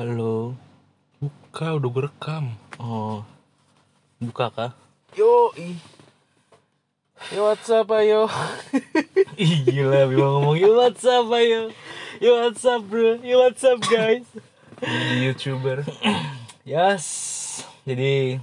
Halo. Buka, udah gue rekam. Oh. Buka kah? Yo, ih. Yo, what's up, ayo? Ih, gila Bima ngomong Yo what's up ayo Yo what's up bro Yo what's up guys Jadi YouTuber. Yes Jadi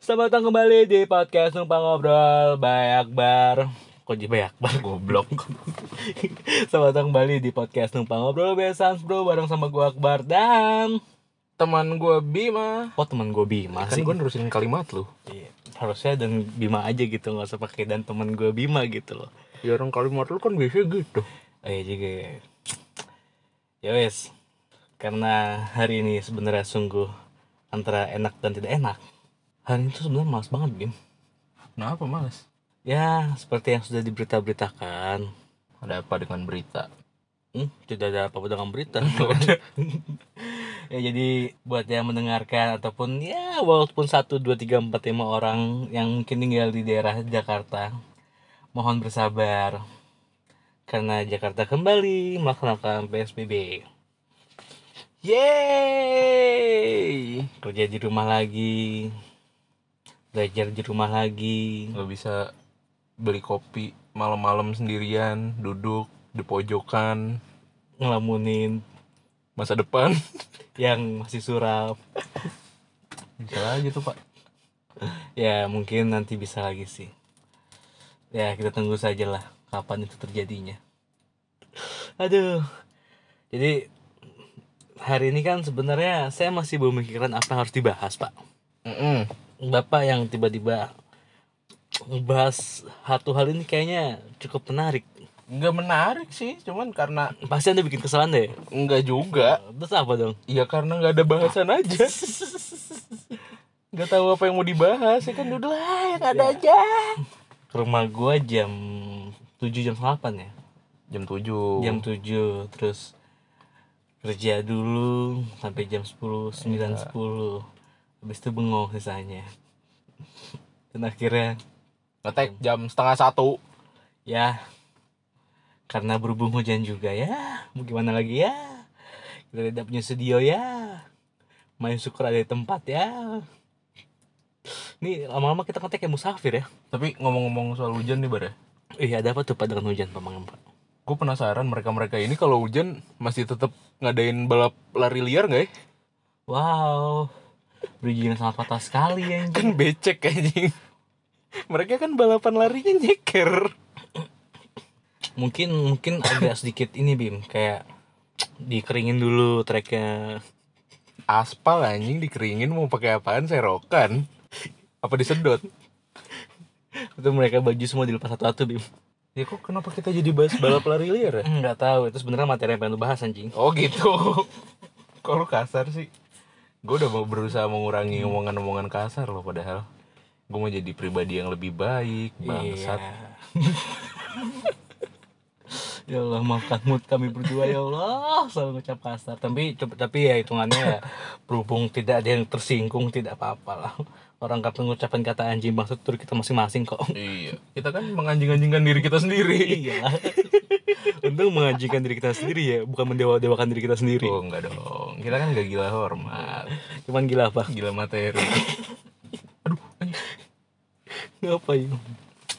Selamat datang kembali di podcast Numpang Ngobrol By Akbar Kok Bay Akbar goblok Selamat datang kembali di podcast Numpang Ngobrol By Sans Bro Bareng sama gue Akbar dan Teman gue Bima. Oh teman gue Bima Kan sih gue nerusin kalimat lu. Iya, Harusnya dan Bima aja gitu nggak usah pakai dan teman gue Bima gitu loh Ya orang kalimat lu kan biasa gitu. Oh iya juga ya. Ya wes. Karena hari ini sebenarnya sungguh antara enak dan tidak enak. Hari ini tuh sebenarnya males banget, Bim. Kenapa males? Ya, seperti yang sudah diberita-beritakan. Ada apa dengan berita? Hmm, tidak ada apa-apa dengan berita. ya jadi buat yang mendengarkan ataupun ya walaupun 1, 2, 3, 4, 5 orang yang mungkin tinggal di daerah Jakarta mohon bersabar karena Jakarta kembali melaksanakan PSBB Yeay! kerja di rumah lagi belajar di rumah lagi Gak bisa beli kopi malam-malam sendirian, duduk di pojokan ngelamunin masa depan. yang masih suram Bisa aja tuh, Pak. ya mungkin nanti bisa lagi sih. Ya kita tunggu saja lah kapan itu terjadinya. Aduh. Jadi hari ini kan sebenarnya saya masih belum memikirkan apa yang harus dibahas pak. Mm bapak yang tiba-tiba bahas satu hal ini kayaknya cukup menarik. Nggak menarik sih, cuman karena pasti anda bikin kesalahan deh. Enggak juga. terus apa dong? Iya karena nggak ada bahasan aja. Nggak tahu apa yang mau dibahas ya kan? Udah lah yang ada aja. ke rumah gua jam 7 jam 8 ya? Jam 7 jam 7 terus kerja dulu sampai jam 10 9 10 habis itu bengong sisanya. Dan akhirnya ngetek jam setengah satu. ya. Karena berhubung hujan juga ya. Mau gimana lagi ya? Kita tidak punya studio ya. Main syukur ada di tempat ya. Ini lama-lama kita kontak kayak musafir ya. Tapi ngomong-ngomong soal hujan nih Bar ya. iya ada apa tuh pak dengan hujan pak Mang, pak? Gue penasaran mereka-mereka ini kalau hujan masih tetap ngadain balap lari liar nggak ya? wow. Berizin sangat fatal sekali ya Kan becek anjing. Mereka kan balapan larinya nyeker. mungkin mungkin agak sedikit ini bim kayak dikeringin dulu treknya Aspal anjing dikeringin mau pakai apaan serokan? Apa disedot? itu mereka baju semua dilepas satu-satu bim Ya kok kenapa kita jadi bahas balap lari liar ya? nggak tahu itu sebenarnya materi yang pengen bahas anjing Oh gitu. Lu kasar sih? Gue udah mau berusaha mengurangi omongan-omongan kasar loh padahal. Gue mau jadi pribadi yang lebih baik, bangsat. ya Allah maafkan mood kami berdua ya Allah selalu ngucap kasar. Tapi tapi ya hitungannya ya berhubung tidak ada yang tersinggung tidak apa-apa lah. Orang kata mengucapkan kata anjing maksud tur kita masing-masing kok. Iya, kita kan menganjing-anjingkan diri kita sendiri. iya. Untung mengajikan diri kita sendiri ya bukan mendewa-dewakan diri kita sendiri. Oh enggak dong, kita kan gak gila hormat, cuman gila apa? Gila materi. Ngapain?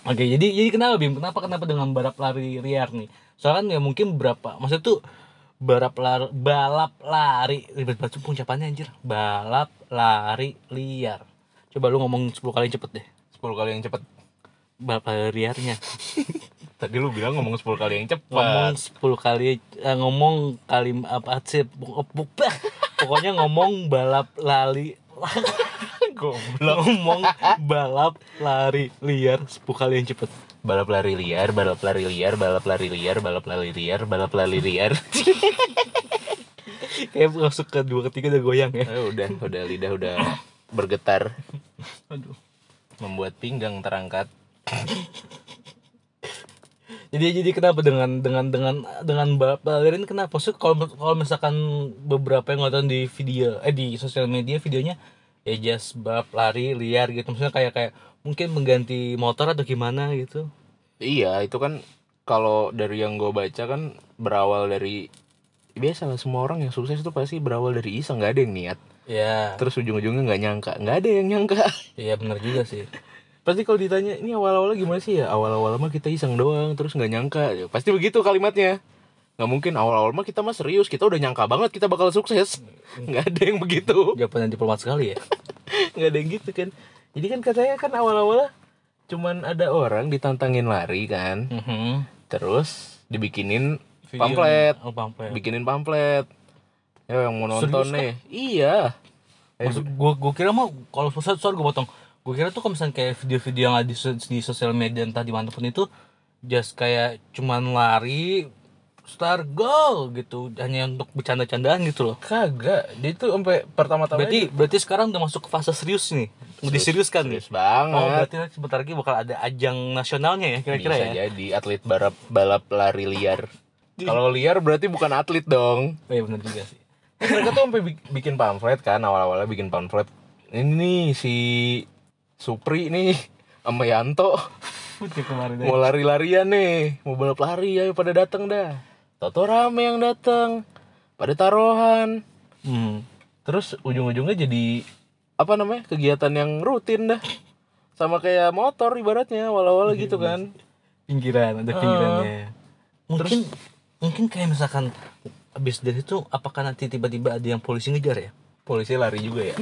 Oke jadi jadi kenapa bim? Kenapa kenapa dengan balap lari liar nih? Soalnya kan ya mungkin berapa maksud tuh balap lari balap lari ribet banget pengucapannya anjir. Balap lari liar. Coba lu ngomong 10 kali cepet deh. 10 kali yang cepet. balap lari liarnya. Tadi lu bilang ngomong 10 kali yang cepet. ngomong 10 kali eh, ngomong kali apa sih? Pokoknya ngomong balap lari Goblok. ngomong balap lari liar 10 kali yang cepet Balap lari liar, balap lari liar, balap lari liar, balap lari liar, balap lari liar. kayak masuk ke dua ketiga udah goyang ya Eh, udah, udah lidah udah bergetar, aduh membuat pinggang terangkat. jadi jadi kenapa dengan dengan dengan dengan balap lari ini kenapa sih kalau kalau misalkan beberapa yang nonton di video eh di sosial media videonya ya just balap lari liar gitu. Maksudnya kayak kayak mungkin mengganti motor atau gimana gitu. Iya, itu kan kalau dari yang gue baca kan berawal dari biasa lah semua orang yang sukses itu pasti berawal dari iseng nggak ada yang niat. Ya terus ujung-ujungnya nggak nyangka nggak ada yang nyangka. Iya benar juga sih. Pasti kalau ditanya ini awal-awalnya gimana sih? Ya awal-awal mah kita iseng doang terus nggak nyangka. Ya, pasti begitu kalimatnya nggak mungkin awal-awal mah kita mah serius kita udah nyangka banget kita bakal sukses. Nggak ada yang begitu. Jawaban diplomat sekali ya? Nggak ada yang gitu kan. Jadi kan katanya kan awal-awal cuman ada orang ditantangin lari kan. Mhm. terus dibikinin Video- pamflet. Oh pamflet. Bikinin pamflet. Ya yang mau nonton Serius nih. Iya. Eh, Maksud gue gue kira mah kalau sorry, sorry gue potong. Gue kira tuh kalau misalnya kayak video-video yang ada di, di sosial media entah di mana pun itu just kayak cuman lari start go gitu hanya untuk bercanda-candaan gitu loh. Kagak dia tuh sampai pertama-tama berarti berarti sekarang udah masuk ke fase serius nih. Mau diseriuskan nih. serius banget. Oh berarti sebentar lagi bakal ada ajang nasionalnya ya kira-kira bisa ya? jadi atlet balap balap lari liar. Kalau liar berarti bukan atlet dong. Oh, iya benar juga sih. Mereka tuh sampai bik- bikin pamflet kan awal-awalnya bikin pamflet. Ini nih si Supri nih sama Yanto. Mau lari-larian nih mau balap lari ya pada datang dah Toto rame yang datang pada taruhan. Hmm. terus ujung-ujungnya jadi apa namanya? Kegiatan yang rutin dah. Sama kayak motor ibaratnya awal-awal gitu kan. Pinggiran ada pinggirannya. Mungkin mungkin kayak misalkan habis dari itu apakah nanti tiba-tiba ada yang polisi ngejar ya? Polisi lari juga ya?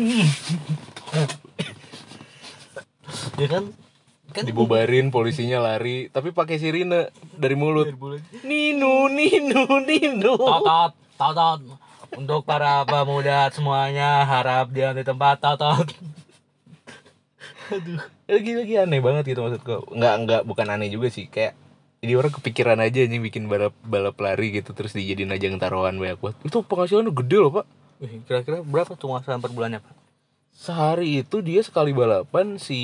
Ya kan kan dibubarin polisinya lari. Tapi pakai sirine dari mulut. Nino Nino Nino totot totot. Untuk para pemuda semuanya harap dia di tempat totot. Lagi-lagi aneh banget gitu maksudku nggak nggak bukan aneh juga sih. Kayak jadi orang kepikiran aja nih bikin balap balap lari gitu terus dijadiin ajang taruhan banyak banget. Itu penghasilannya gede loh pak. Kira-kira berapa tuh penghasilan per bulannya pak? Sehari itu dia sekali balapan si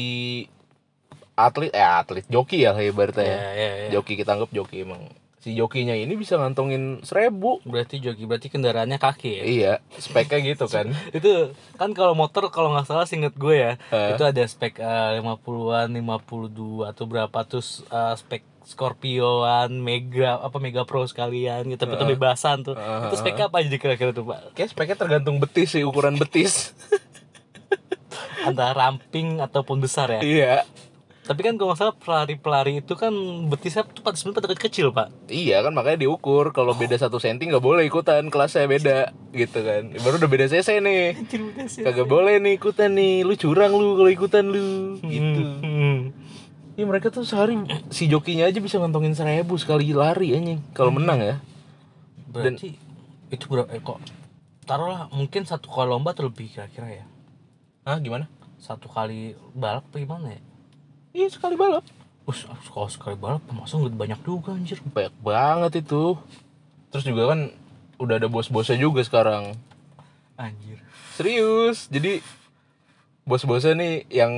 atlet eh atlet joki ya kayak ibaratnya ya. ya ya ya joki kita anggap joki emang. Si jokinya ini bisa ngantongin seribu. Berarti joki berarti kendaraannya kaki ya? Iya speknya gitu kan. Itu kan kalau motor kalau nggak salah seinget gue ya Eh. itu ada spek eh, 50-an 52 atau berapa terus eh, spek Scorpioan Mega apa Mega Pro sekalian gitu tapi itu bebasan tuh. Eh, itu speknya apa aja kira-kira tuh pak? Kayak speknya tergantung betis sih ukuran betis. Antara ramping ataupun besar ya? Iya tapi kan kalau salah pelari-pelari itu kan betisnya tuh pada sebenarnya pada kecil pak. Iya kan makanya diukur kalau beda satu senti nggak boleh ikutan kelasnya beda gitu kan. Baru udah beda cc nih. Kagak boleh nih ikutan nih. Lu curang lu kalau ikutan lu gitu. Hmm. ya mereka tuh sehari si jokinya aja bisa ngantongin seribu sekali lari anjing. Kalau menang ya. Berarti itu berapa eh, kok taruhlah mungkin satu kali lomba atau lebih kira-kira ya? Ah gimana? Satu kali balap atau gimana ya iya sekali balap. Us, kalau sekali balap nggak banyak juga anjir. Banyak banget itu. Terus juga kan udah ada bos-bosnya juga sekarang. Anjir. Serius jadi bos-bosnya nih yang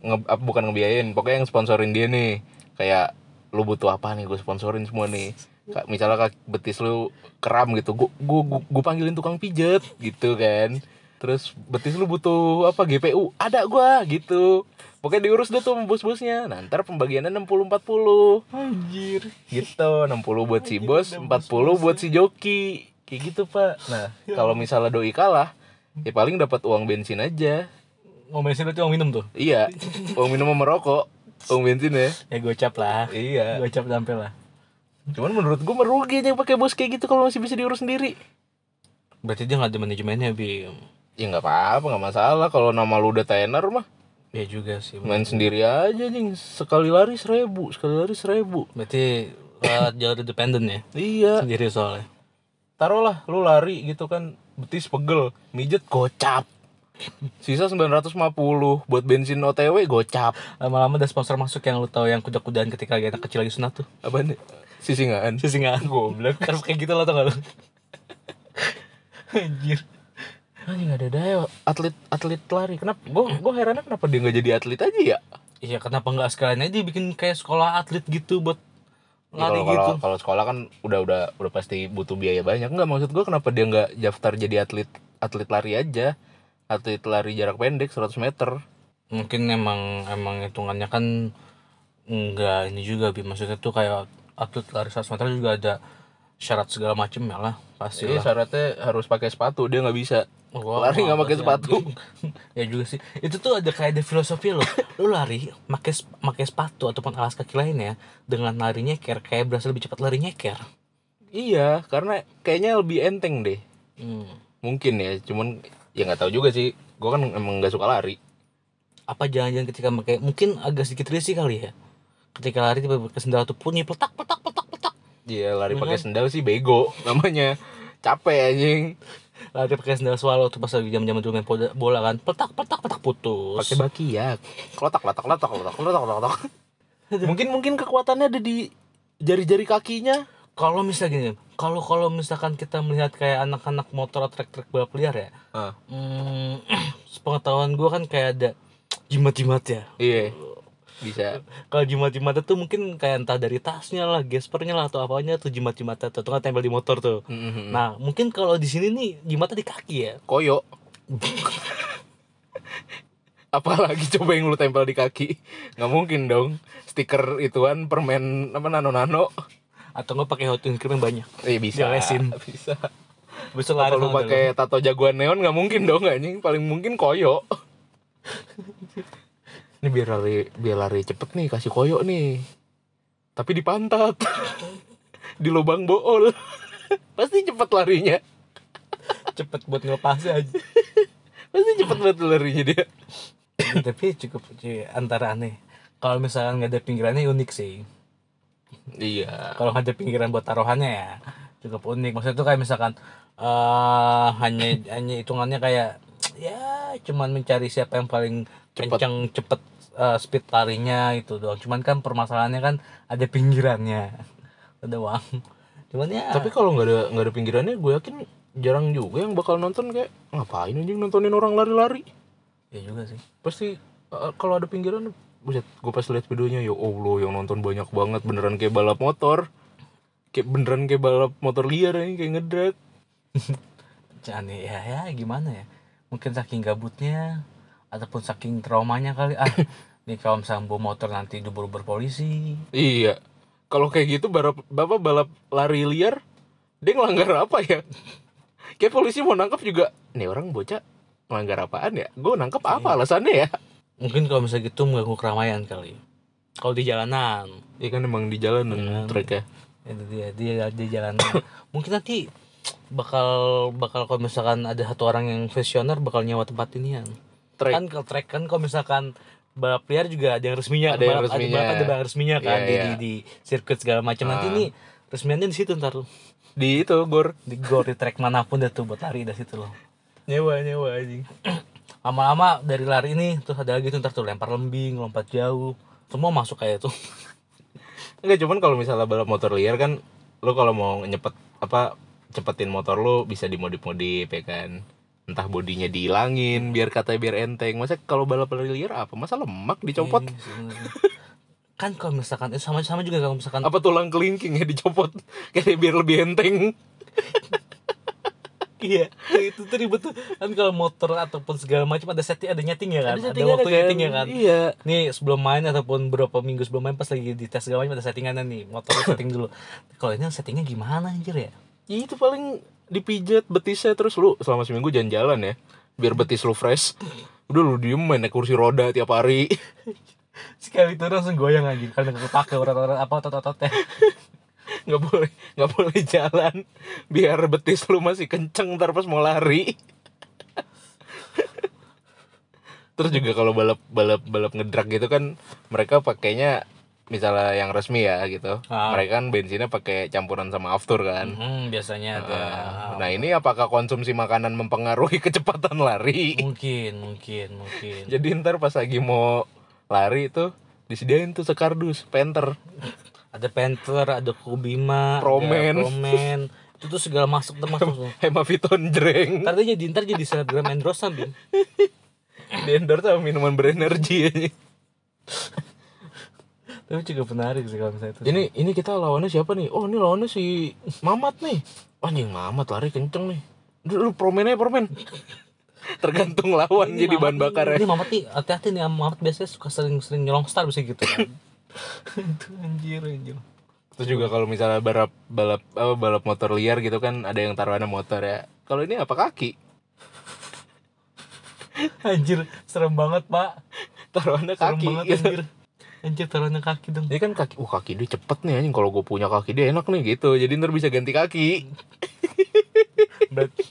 nge, bukan ngebiayain pokoknya yang sponsorin dia nih. Kayak lu butuh apa nih? Gue sponsorin semua nih. Kak, misalnya kak betis lu kram gitu gue gue gue panggilin tukang pijet gitu kan. Terus betis lu butuh apa? GPU ada gua gitu pokoknya diurus deh tuh bos-bosnya. Nah ntar pembagiannya 60 40 Anjir. Gitu 60 buat si bos 40 buat si joki. Kayak gitu pak. Nah kalau misalnya doi kalah ya paling dapat uang bensin aja. Ngomongin sih berarti mau minum tuh? Iya. Uang minum sama merokok uang bensin ya. Ya gocap lah. Iya. Gocap sampai lah. Cuman menurut gua merugi aja pakai bos kayak gitu kalau masih bisa diurus sendiri. Berarti dia nggak ada manajemennya Bim. Ya nggak apa-apa nggak masalah. Kalau nama lu udah tenar mah Ya juga sih main sendiri aja nih sekali lari seribu sekali lari seribu. Berarti uh, jalur independen ya? Iya. Sendiri soalnya. Taruhlah lu lari gitu kan betis pegel mijet gocap. Sisa 950 buat bensin OTW gocap. Lama-lama ada sponsor masuk yang lu tahu yang kuda-kudaan ketika lagi anak kecil lagi sunat tuh. Apa nih sisingaan? Sisingan goblok. Harus kayak gitu lah tau gak lu? Anjir anjing ada daya atlet atlet lari. Kenapa gue gue heran kenapa dia nggak jadi atlet aja ya? Iya kenapa nggak sekalian aja bikin kayak sekolah atlet gitu buat Ya, lari kalau, gitu? kalau sekolah kan udah udah udah pasti butuh biaya banyak. Nggak maksud gue kenapa dia nggak daftar jadi atlet atlet lari aja? Atlet lari jarak pendek 100 meter. Mungkin emang emang hitungannya kan enggak ini juga Bi. maksudnya tuh kayak atlet lari 100 meter juga ada syarat segala macem ya lah pasti Jadi lah syaratnya harus pakai sepatu, dia nggak bisa. Wah, lari nggak pakai sepatu. ya juga sih itu tuh ada kayak ada filosofi loh lu lari pakai pakai sepatu ataupun alas kaki lainnya dengan lari nyeker kayak berasa lebih cepat lari nyeker Iya, karena kayaknya lebih enteng deh. hmm. Mungkin ya, cuman ya nggak tahu juga sih. Gue kan emang nggak suka lari. apa jangan-jangan ketika pakai mungkin agak sedikit risih kali ya ketika lari tiba pakai sendal tuh bunyi petak petak petak petak Iya, lari pakai sendal sih bego namanya. Capek anjing. lari pakai sendal swallow tuh pas lagi jam-jam dulu main bola, kan petak petak petak putus Pakai baki ya. Klotak klotak klotak klotak klotak klotak. mungkin mungkin kekuatannya ada di jari-jari kakinya. kalau misalnya gini kalau kalau misalkan kita melihat kayak anak-anak motor atau trek-trek balap liar ya Ah, hmm, sepengetahuan gue kan kayak ada jimat-jimat ya iya. Bisa. kalau jimat-jimatnya tuh mungkin kayak entah dari tasnya lah gespernya lah atau apanya tuh jimat-jimatnya tuh tuh kan tempel di motor tuh. Mm-mm. nah mungkin kalau di sini nih jimatnya di kaki ya. Koyo. Apalagi coba yang lu tempel di kaki. Nggak mungkin dong. Stiker ituan permen apa nano nano atau nggak pakai hot cream yang banyak. Eh bisa. Dilesin. bisa. Bisa lari kalau lu pakai tato jagoan neon? Nggak mungkin dong anjing. Paling mungkin koyo ini biar lari biar lari cepet nih kasih koyo nih. Tapi di pantat di lubang bool. Pasti cepet larinya. Cepet buat ngelepas aja. Pasti cepet banget larinya dia. Tapi cukup cuy, antara aneh. Kalau misalkan nggak ada pinggirannya unik sih. Iya. Kalau nggak ada pinggiran buat taruhannya ya cukup unik. Maksudnya itu kayak misalkan eh hanya hanya hitungannya kayak ya cuman mencari siapa yang paling Cepet. kencang cepet eh, speed larinya itu doang. Cuman kan permasalahannya kan ada pinggirannya. Ada uang. Cuman ya tapi kalau nggak ada nggak ada pinggirannya gue yakin jarang juga yang bakal nonton kayak ngapain anjing nontonin orang lari-lari? Ya juga sih. Pasti uh, kalau ada pinggiran buset gue pas lihat videonya ya allah yang nonton banyak banget beneran kayak balap motor. Kayak beneran kayak balap motor liar ini kayak ngedrag jangan ya ya gimana ya mungkin saking gabutnya ataupun saking traumanya kali. Ah nih kalau bawa motor nanti diburu berpolisi iya. Kalau kayak gitu balap bapak balap lari liar dia ngelanggar apa ya? Kayak polisi mau nangkap juga nih orang bocah ngelanggar apaan ya? Gue nangkep apa alasannya ya? Mungkin kalau misalnya gitu mengganggu keramaian kali. Kalau di jalanan. Iya kan emang di jalanan Iya. treknya itu dia dia di jalanan. Mungkin nanti bakal bakal kalau misalkan ada satu orang yang visioner bakal nyewa tempat inian trek. kan kalau trek kan kalau misalkan balap liar juga ada yang resminya Ada yang balap, resminya. balap ada balap resminya kan Iya, di, iya. di di sirkuit segala macam. Nanti Ah. nih resmiannya di situ ntar. Di itu gor. Di gor di trek mana pun deh tuh buat lari dari situ loh. Nyewa nyewa anjing. Lama-lama dari lari ini terus ada lagi tuh ntar tuh lempar lembing lompat jauh. Semua masuk kayak tuh Enggak cuman kalau misalnya balap motor liar kan lu kalau mau nyepet apa cepetin motor lu bisa dimodif-modif ya kan? Entah bodinya dihilangin biar katanya biar enteng. Masa kalau balap lari liar apa? Masa lemak dicopot? Iya, kan kalau misalkan eh, sama sama juga kalau misalkan apa tulang kelingking ya dicopot? Kayak biar lebih enteng. Iya itu tuh ribet tuh. Kan kalau motor ataupun segala macam ada setting ada nyeting ya kan? Ada, settingan waktu kan? nyeting ya kan? Iya. Nih sebelum main ataupun beberapa minggu sebelum main pas lagi di tes segala macam ada settingannya nih. Motor setting dulu. Kalau ini settingnya gimana anjir ya Ya itu paling dipijat betisnya terus. Lu selama seminggu jalan-jalan ya biar betis lu fresh. Udah lu diem main naik kursi roda tiap hari. Sekali itu langsung goyang anjir karena nggak kepake orang-orang apa otot-ototnya. Nggak boleh nggak boleh jalan. Biar betis lu masih kenceng ntar pas mau lari. Terus juga kalau balap balap balap ngedrak gitu kan mereka pakainya misalnya yang resmi ya gitu. Ah. mereka kan bensinnya pakai campuran sama aftur kan? Hmm, biasanya ada. Nah ini apakah konsumsi makanan mempengaruhi kecepatan lari? Mungkin mungkin mungkin. Jadi ntar pas lagi mau lari tuh disediain tuh sekardus penter. Ada Panther ada Kubima Promen. ada Promen. itu tuh segala masuk termasuk tuh. Hemaviton jreng ntar dia jadi ntar jadi selebgram endorsean bin di endorse sama minuman berenergi. aja. Tapi juga menarik sih kalau misalnya itu Ini ini kita lawannya siapa nih? Oh, ini lawannya si Mamat nih. Anjing Mamat lari kenceng nih. Lu promen aja promen. Tergantung lawan Ini jadi Mamat bahan bakar ya. ini Mamat nih hati-hati nih Mamat biasanya suka sering-sering nyolong star bisa gitu kan itu anjir anjir Terus juga kalau misalnya balap balap apa balap motor liar gitu kan ada yang taruhannya motor ya. Kalau ini apa kaki? Anjir, serem banget, Pak. Taruhannya Serem kaki. banget gitu. anjir. Anjir taruhannya kaki dong. Jadi kan kaki, uh kaki dia cepet nih anjing kalau gue punya kaki dia enak nih gitu. Jadi ntar bisa ganti kaki. Berarti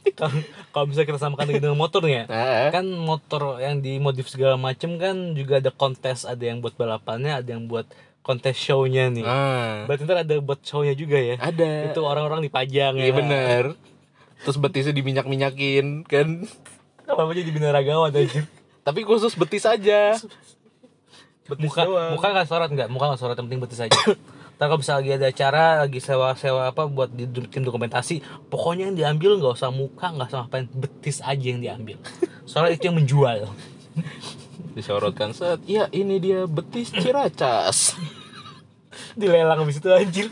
kalau misalnya kita samakan dengan motor nih ya. Nah, Kan motor yang dimodif segala macem kan juga ada kontes, ada yang buat balapannya, ada yang buat kontes show-nya nih. nah, Berarti ntar ada buat show-nya juga ya. ada. Itu orang-orang dipajang Iya ya. bener. Terus betisnya diminyak-minyakin kan. Apa aja di binaragawan anjir. Tapi khusus betis aja. Betis muka doang. muka nggak sorot nggak muka nggak sorot yang penting betis aja Ntar kalau bisa lagi ada acara lagi sewa sewa apa buat di tim dokumentasi pokoknya yang diambil nggak usah muka nggak usah ngapain betis aja yang diambil soalnya itu yang menjual disorotkan set. Iya ini dia betis ciracas. dilelang habis itu anjir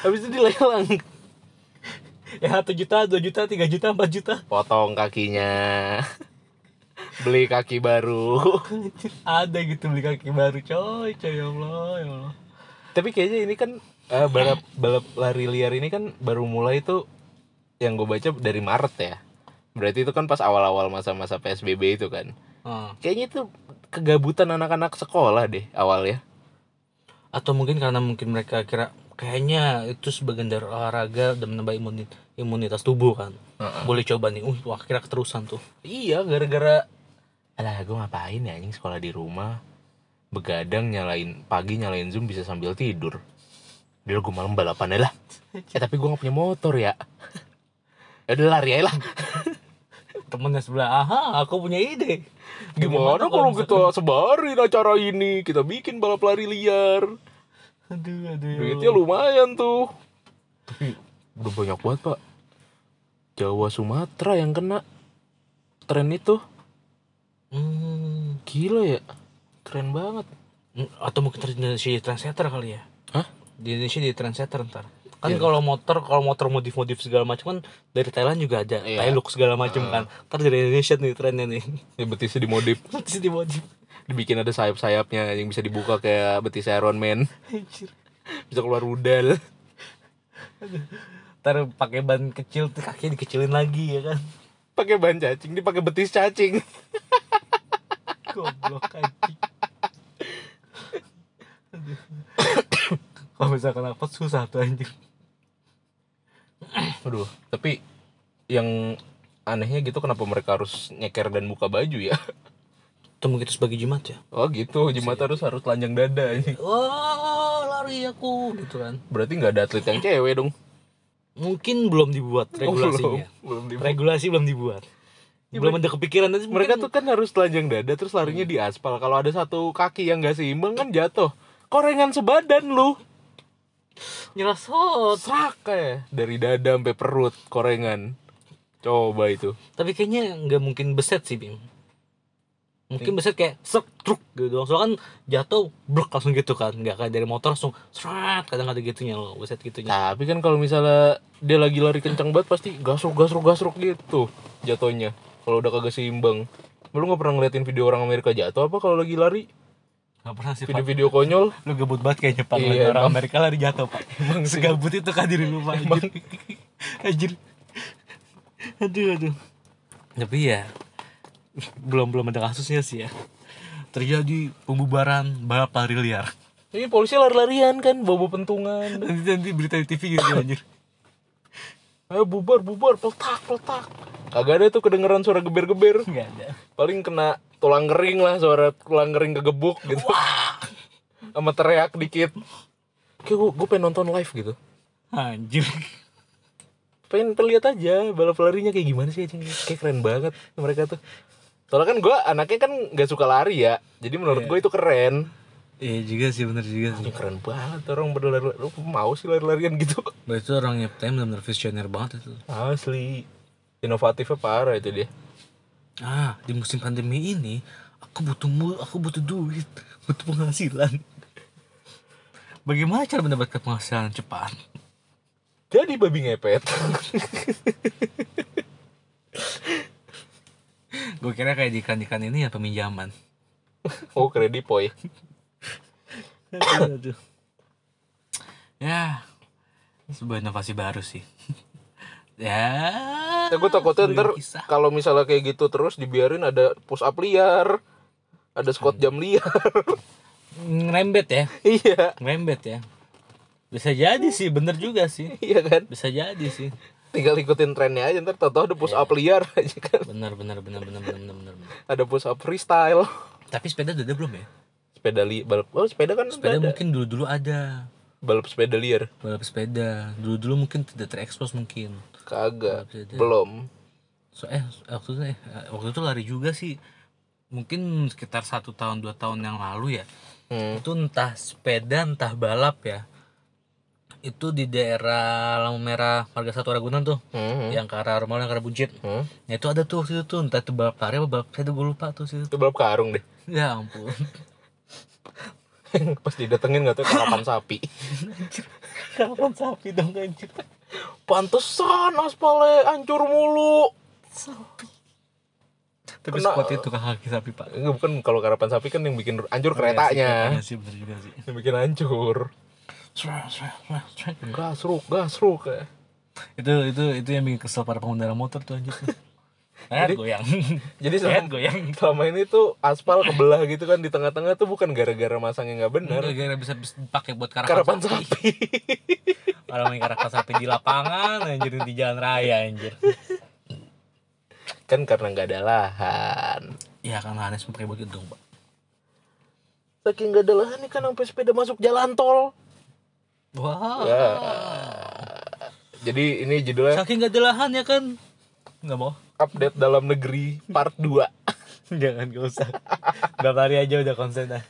Habis itu dilelang. ya satu juta dua juta tiga juta empat juta Potong kakinya. Beli kaki baru. Ada gitu beli kaki baru coy coy ya allah ya allah Tapi kayaknya ini kan eh, balap balap lari liar ini kan baru mulai tuh yang gue baca dari Maret ya. Berarti itu kan pas awal-awal masa-masa PSBB itu kan. Ah. Kayaknya itu kegabutan anak-anak sekolah deh awalnya. atau mungkin karena mungkin mereka kira kayaknya itu sebagian dari olahraga dan menambah imunit imunitas tubuh kan Heeh. boleh coba nih uh wah kira keterusan tuh Iya, gara-gara Alah, gue ngapain ya anjing sekolah di rumah? Begadang nyalain Pagi nyalain Zoom bisa sambil tidur. Udah gue malam balapan lah. Eh tapi gue gak punya motor ya. Ya udah lari aja lah. Temennya sebelah aha aku punya ide. Gimana kalau misalkan- kita sebarin acara ini? Kita bikin balap lari liar. Aduh aduh. Duitnya lumayan tuh. Tapi udah banyak banget pak. Jawa Sumatera yang kena Tren itu hmm, Gila ya. Keren banget. Atau mungkin di Indonesia di trendsetter kali ya? Hah? di Indonesia di trendsetter ntar. Kan kalau motor kalau motor modif modif segala macam kan dari Thailand juga ada. Iya. Thailand segala macam kan. Ntar dari Indonesia nih trennya nih. Ya betisnya dimodif. Nanti di modif dibikin ada sayap-sayapnya yang bisa dibuka kayak betis Iron Man. Bisa keluar rudal. Ntar pakai ban kecil tuh kakinya dikecilin lagi ya kan. Pakai ban cacing dipakai betis cacing goblok anjing. Kalau misalkan apa susah tuh anjing. Aduh tapi yang anehnya gitu kenapa mereka harus nyeker dan buka baju ya? Itu mungkin itu sebagai jimat ya? Oh gitu. Jimat harus harus telanjang dada ini oh lari aku gitu kan. Berarti nggak ada atlet yang cewek dong? Mungkin belum dibuat Oh, regulasinya. Belum belum di- regulasi belum dibuat belum ada kepikiran nanti mereka tuh kan harus telanjang dada terus larinya di aspal. Kalau ada satu kaki yang nggak seimbang kan jatuh. Korengan sebadan lu. Nyerasot serak ya dari dada sampai perut korengan. Coba itu. Tapi kayaknya nggak mungkin beset sih bim. Mungkin beset kayak sek truk gitu doang. Soalnya kan jatuh bruk langsung gitu kan. Nggak kayak dari motor langsung serat kadang ada gitunya loh beset gitunya. Tapi kan kalau misalnya dia lagi lari kencang banget pasti gasruk gasruk gasruk gitu jatuhnya. Kalau udah kagak seimbang. Lu nggak pernah ngeliatin video orang Amerika jatuh apa kalau lagi lari? nggak pernah sih Video-video konyol. lu gabut banget kayaknya pak Iya, orang emang. Amerika lari jatuh pak emang segabut itu kan diri lu pak anjir anjir aduh aduh tapi ya belum belum ada kasusnya sih ya terjadi pembubaran balap lari liar Ini polisi lari-larian kan, bawa pentungan. nanti nanti berita di TV gitu anjir Ayo bubar bubar, peletak peletak. Kagak ada tuh kedengeran suara geber-geber. nggak ada. Paling kena tulang kering lah, suara tulang kering kegebuk gitu. Sama teriak dikit. Kayak gue, gue pengen nonton live gitu. anjir pengen pengen lihat aja balap larinya kayak gimana sih anjing? Kayak keren banget mereka tuh. Soalnya kan gue anaknya kan nggak suka lari ya. Jadi menurut gue itu keren. Iya juga sih bener juga sih. Anjing, keren banget orang berlari lu mau sih lari-larian gitu. Bah, itu orang nyiptain benar-benar visioner banget itu. Asli inovatifnya parah itu dia. Ah di musim pandemi ini aku butuh mu aku butuh duit butuh penghasilan. Bagaimana cara mendapatkan penghasilan cepat? Jadi babi ngepet. Gue kira kayak di ikan-ikan ini ya peminjaman. Oh aduh, aduh. ya sebuah inovasi baru sih ya Ya gue takutnya ntar kalau misalnya kayak gitu terus dibiarin ada push up liar, ada squat jam liar. ngerembet ya iya, ngerembet ya bisa jadi sih bener juga sih iya kan. bisa jadi sih Tinggal ikutin trennya aja ntar tau ada push up liar aja kan. bener bener bener bener bener bener, bener. Ada push up freestyle. tapi sepeda udah ada belum ya Sepeda li. Oh, sepeda kan sepeda mungkin dulu dulu ada Balap sepeda liar. balap sepeda dulu dulu mungkin tidak terekspos mungkin Kagak. Belum. so eh waktu itu eh, waktu itu lari juga sih mungkin sekitar satu tahun dua tahun yang lalu ya Hmm. itu entah sepeda entah balap ya itu di daerah lampu merah Marga Satu Ragunan tuh Hmm. yang ke arah rumah yang ke arah Buncit Hmm. nah itu ada tuh waktu itu tuh entah itu balap lari apa balap sepeda gue lupa tuh situ Itu balap karung deh. ya ampun Pas didatengin nggak tahu karapan sapi. kapan sapi dong anjir Pantesan aspalnya hancur mulu. tapi Kena- spot itu kaki sapi pak Enggak bukan kalau karapan sapi kan yang bikin hancur Iya keretanya. sih bener juga sih Yang bikin hancur. Gasruk, gasruk. ya. itu itu itu yang bikin kesel para pengendara motor tuh anjir Eh, goyang. Jadi selama, goyang. selama ini tuh aspal kebelah gitu kan di tengah-tengah tuh bukan gara-gara masangnya nggak bener. Gara-gara bisa dipakai buat karapan, Karapan sapi. sapi. Orang main karapan sapi di lapangan, anjir di jalan raya anjir. kan karena nggak ada lahan. Ya kan Hanes pakai buat dong, Pak. Saking nggak ada lahan nih kan sampai sepeda masuk jalan tol. Wah. Ya. Jadi ini judulnya Saking gak ada lahan ya kan. Nggak mau. Update dalam negeri part 2. Jangan gak usah. Gak lari aja udah konsen dah.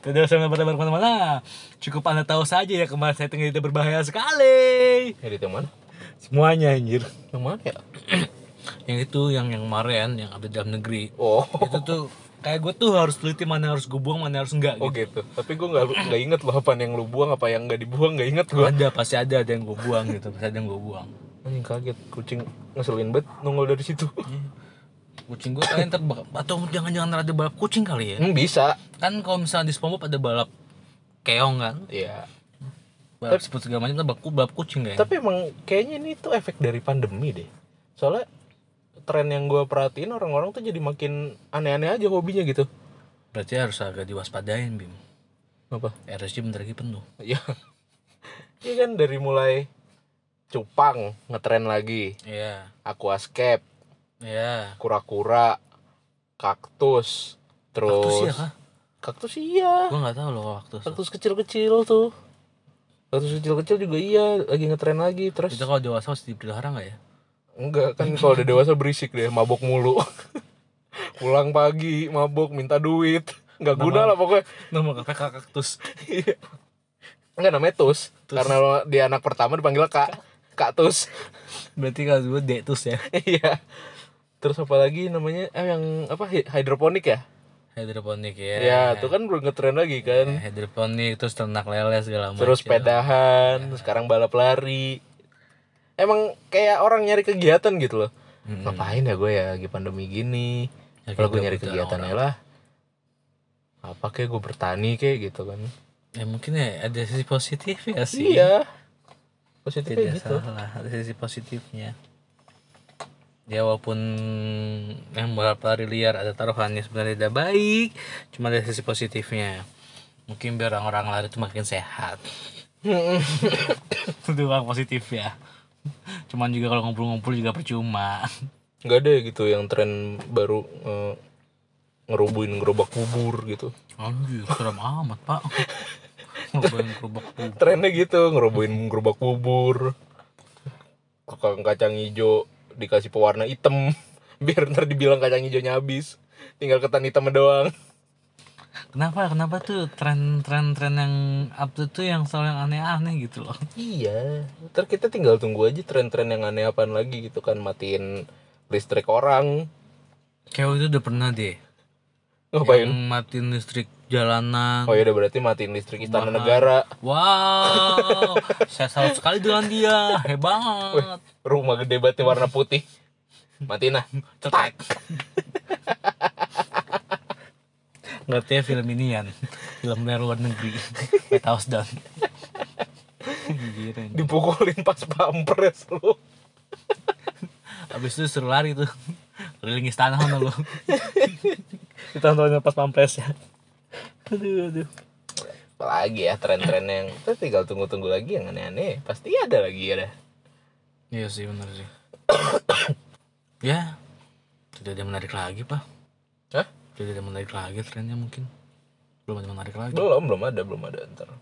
Tidak usah pada ke mana-mana. Cukup anda tahu saja ya kemarin saya tengah itu berbahaya sekali. Edit yang mana? Semuanya anjir. Yang mana ya? Yang itu yang yang kemarin yang update dalam negeri. Oh. itu tuh kayak gue tuh harus teliti mana harus gue buang mana harus enggak Oh gitu. gitu. Tapi gue nggak nggak inget loh apa yang lu buang apa yang nggak dibuang nggak inget gue. Ada pasti ada ada yang gue buang gitu, pasti ada yang gue buang. Anjing kaget kucing ngeselin banget nongol dari situ. Kucing gue kalian ntar bak- atau jangan-jangan ada balap kucing kali ya? Hmm, bisa. Kan kalau misalnya di SpongeBob ada balap keong kan, Iya. balap sebut segala macam, balap, balap kucing kayak. Tapi emang kayaknya ini tuh efek dari pandemi deh. Soalnya tren yang gue perhatiin orang-orang tuh jadi makin aneh-aneh aja hobinya gitu. Berarti harus agak diwaspadain bim. Apa? RSJ bentar lagi penuh. Iya. Iya kan dari mulai cupang ngetren lagi, Iya, aquascape, iya. kura-kura, kaktus, terus Kaktus iya kah? Kaktus iya. Gue nggak tahu loh kaktus. Kaktus kecil-kecil tuh. Kaktus kecil-kecil juga iya, lagi ngetren lagi terus. Itu kalau dewasa masih dipelihara nggak ya? Enggak kan kalau udah dewasa berisik deh, mabok mulu. Pulang pagi, mabok, minta duit. Enggak guna lah pokoknya. Nama kakak kaktus. Iya. Enggak namanya Tus. Karena lo- dia anak pertama dipanggil Kak. Kak Tus. Berarti kalau gue detus ya. Iya. Terus apa lagi namanya? Eh yang apa? hi- Hidroponik ya? Hidroponik ya. Ya, tuh kan belum ngetren lagi kan. hidroponik terus ternak lele segala macam. Terus sepedahan, sekarang balap lari. Emang kayak orang nyari kegiatan gitu loh. Mm-mm. Ngapain ya gue ya lagi pandemi gini? Ya, Kalau gue nyari kegiatan ya lah. Apa kayak gue bertani kayak gitu kan. Ya mungkin ya ada sisi positif ya sih. Iya. Positif Tidak kayak gitu. salah, ada sisi positifnya. Ya walaupun yang balap lari liar ada taruhannya sebenarnya tidak baik, cuma ada sisi positifnya. Mungkin biar orang-orang lari itu makin sehat. Itu yang positif ya. Cuman juga kalau ngumpul-ngumpul juga percuma. Nggak ada ya gitu yang tren baru eh, ngerubuin gerobak bubur gitu. Anjir, seram amat, Pak. Bubur. Trennya gitu, ngerubuin gerobak bubur. Tukang kacang hijau dikasih pewarna hitam biar ntar dibilang kacang hijaunya habis. Tinggal ketan hitam doang. Kenapa? Kenapa tuh tren-tren-tren yang update tuh yang selalu yang aneh-aneh gitu loh. Iya, ntar kita tinggal tunggu aja tren-tren yang aneh apaan lagi gitu kan matiin listrik orang. Kayak itu udah pernah deh. Ngapain? Yang matiin listrik jalanan. Oh ya udah berarti matiin listrik istana negara. Wow, saya salut sekali dengan dia, hebat. Rumah gede banget warna putih. Matiin lah. Cetek. Ngerti ya film inian. film dari luar negeri White House Down. Dipukulin pas pampres lu. Abis itu suruh lari tuh Keliling istana mana lu Ditontonnya pas pampres ya Aduh aduh Apalagi ya tren-tren yang kita tinggal tunggu-tunggu lagi yang aneh-aneh. Pasti ada lagi ya dah. Iya sih benar sih Ya Tidak ada yang menarik lagi pak Hah? Tidak ada yang menarik lagi trennya mungkin Belum ada menarik lagi Belum, belum ada, belum ada ntar.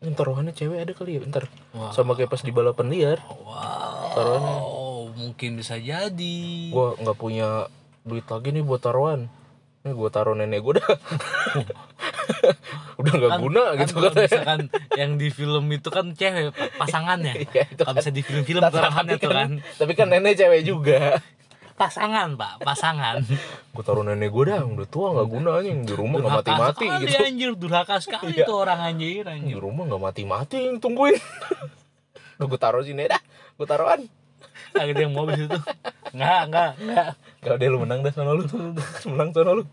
Ini taruhannya cewek ada kali ya ntar. Wah. Sama kayak pas di balapan liar. Wow Taruhannya. Mungkin bisa jadi Gua nggak punya duit lagi nih buat taruhan. Ini gua taruh nenek gua dah. Udah nggak guna kan gitu katanya. misalkan yang di film itu kan cewek pa- pasangannya Iya, itu kalau kan. bisa di film-film Tapi taruhannya tuh kan Tapi kan nenek cewek juga. pasangan pak pasangan Gua taruh nenek gua dah, udah tua nggak guna anjing di rumah nggak mati-mati sekali, gitu. anjir durhaka sekali Iya. tuh orang anjir Di anjir rumah nggak mati-mati yang tungguin. Udah gua taruh sini dah. Gua taruhan. Ada yang mau di situ nggak nggak nggak Kalau dia lu menang dah sono lu. menang sono lu.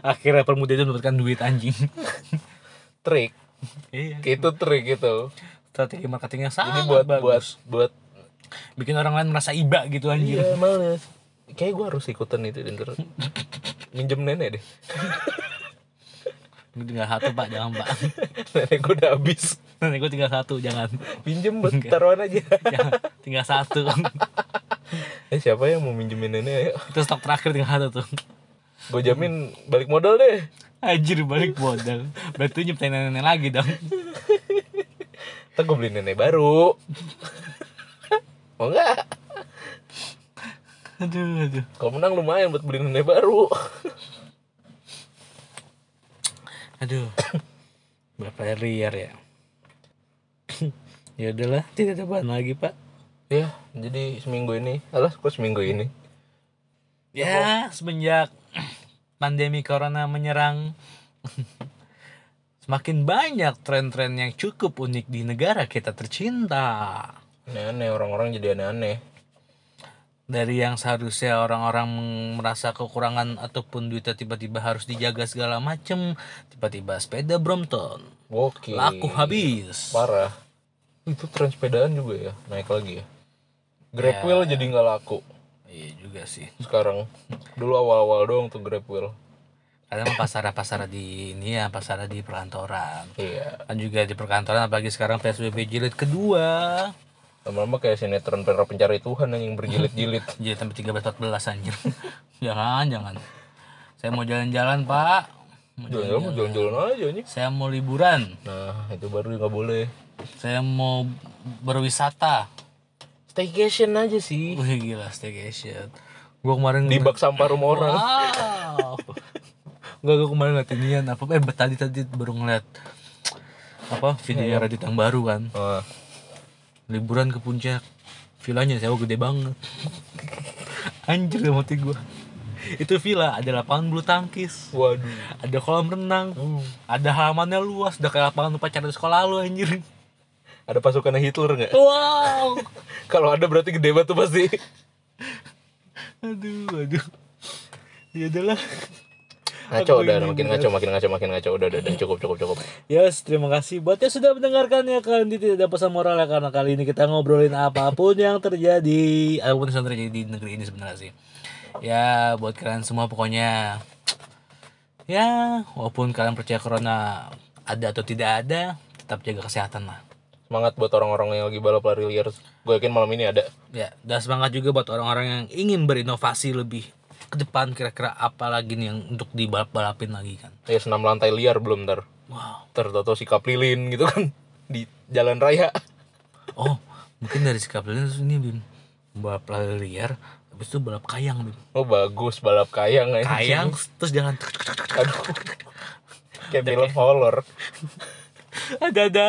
Akhirnya permuda itu mendapatkan duit anjing Trik. iya Itu trik itu. strategi marketingnya sangat buat buat bagus buat bikin orang lain merasa iba gitu anjir Iya males. Kayak gue harus ikutan itu dan terus minjem nenek deh. tinggal satu pak jangan pak nenek gue udah habis. nanti gue tinggal satu jangan Pinjem buat taruhan aja. jangan tinggal satu eh siapa yang mau minjemin nenek? Ayo. itu stok terakhir tinggal satu tuh Gue jamin balik modal deh. Anjir balik modal Berarti nyiptain nenek lagi dong Ntar gue beli nenek baru. mau nggak? Aduh aduh Kalau menang lumayan buat beli nenek baru. Aduh Berapa liar ya Ya udahlah tidak ada bahan lagi pak ya, jadi seminggu ini. Alah, kok seminggu ini? Ya semenjak pandemi corona menyerang Semakin banyak tren-tren yang cukup unik di negara kita tercinta Aneh-aneh, orang-orang jadi aneh-aneh. dari yang seharusnya orang-orang merasa kekurangan ataupun duitnya tiba-tiba harus dijaga segala macem tiba-tiba sepeda Brompton Oke. laku habis Parah. Itu tren sepedaan juga ya, naik lagi ya. Grab wheel jadi nggak laku iya juga sih sekarang. Dulu awal-awal doang tuh Grab wheel. kadang pasar pasar di ini ya pasar di perkantoran Iya. kan juga di perkantoran apalagi sekarang PSBB jilid kedua Lama-lama kayak sinetron para pencari Tuhan yang berjilid-jilid. jilid sampai 13 14 anjir jangan jangan saya mau jalan-jalan pak Mau Jalan-jalan mau jalan-jalan aja nih. saya mau liburan Nah, itu baru nggak boleh. saya mau berwisata Staycation aja sih. Wih gila staycation. Gua kemarin Di bak sampah rumah orang. Wow. Enggak gue kemarin ngeliat inian apa Eh tadi tadi baru ngeliat Apa video Reddit yang baru kan. Ah, Liburan ke puncak. Villanya sewa gede banget. Anjir gak mati gue Itu villa ada lapangan bulu tangkis. Waduh. Ada kolam renang. Uh, Ada halamannya luas Udah kayak lapangan upacara di sekolah lu anjir ada pasukan Hitler nggak? Wow Kalau ada berarti gede banget tuh pasti. Aduh aduh Ya adalah Ngaco udah, makin ngaco, makin ngaco, makin ngaco. Udah, udah, udah, cukup, cukup, cukup. Yes, terima kasih buat yang sudah mendengarkan ya kalian tidak ada pesan moral ya karena kali ini kita ngobrolin apa pun yang terjadi, apa pun yang terjadi di negeri ini sebenarnya sih. Ya, buat kalian semua pokoknya ya, walaupun kalian percaya corona ada atau tidak ada, tetap jaga kesehatan lah. Semangat buat orang-orang yang lagi balap lari liar. Gue yakin malam ini ada. Ya, dan semangat juga buat orang-orang yang ingin berinovasi lebih ke depan kira-kira apa lagi nih yang untuk dibalap-balapin lagi kan. Ya senam lantai liar belum ntar. Wow. Ntar tau sikap lilin gitu kan di jalan raya. Oh, mungkin dari sikap kalian terus ini Bim. Balap lari liar, habis itu balap kayang Bim. Oh bagus balap kayang anjing. Kayang terus jalan. Kayak film horror. ada ada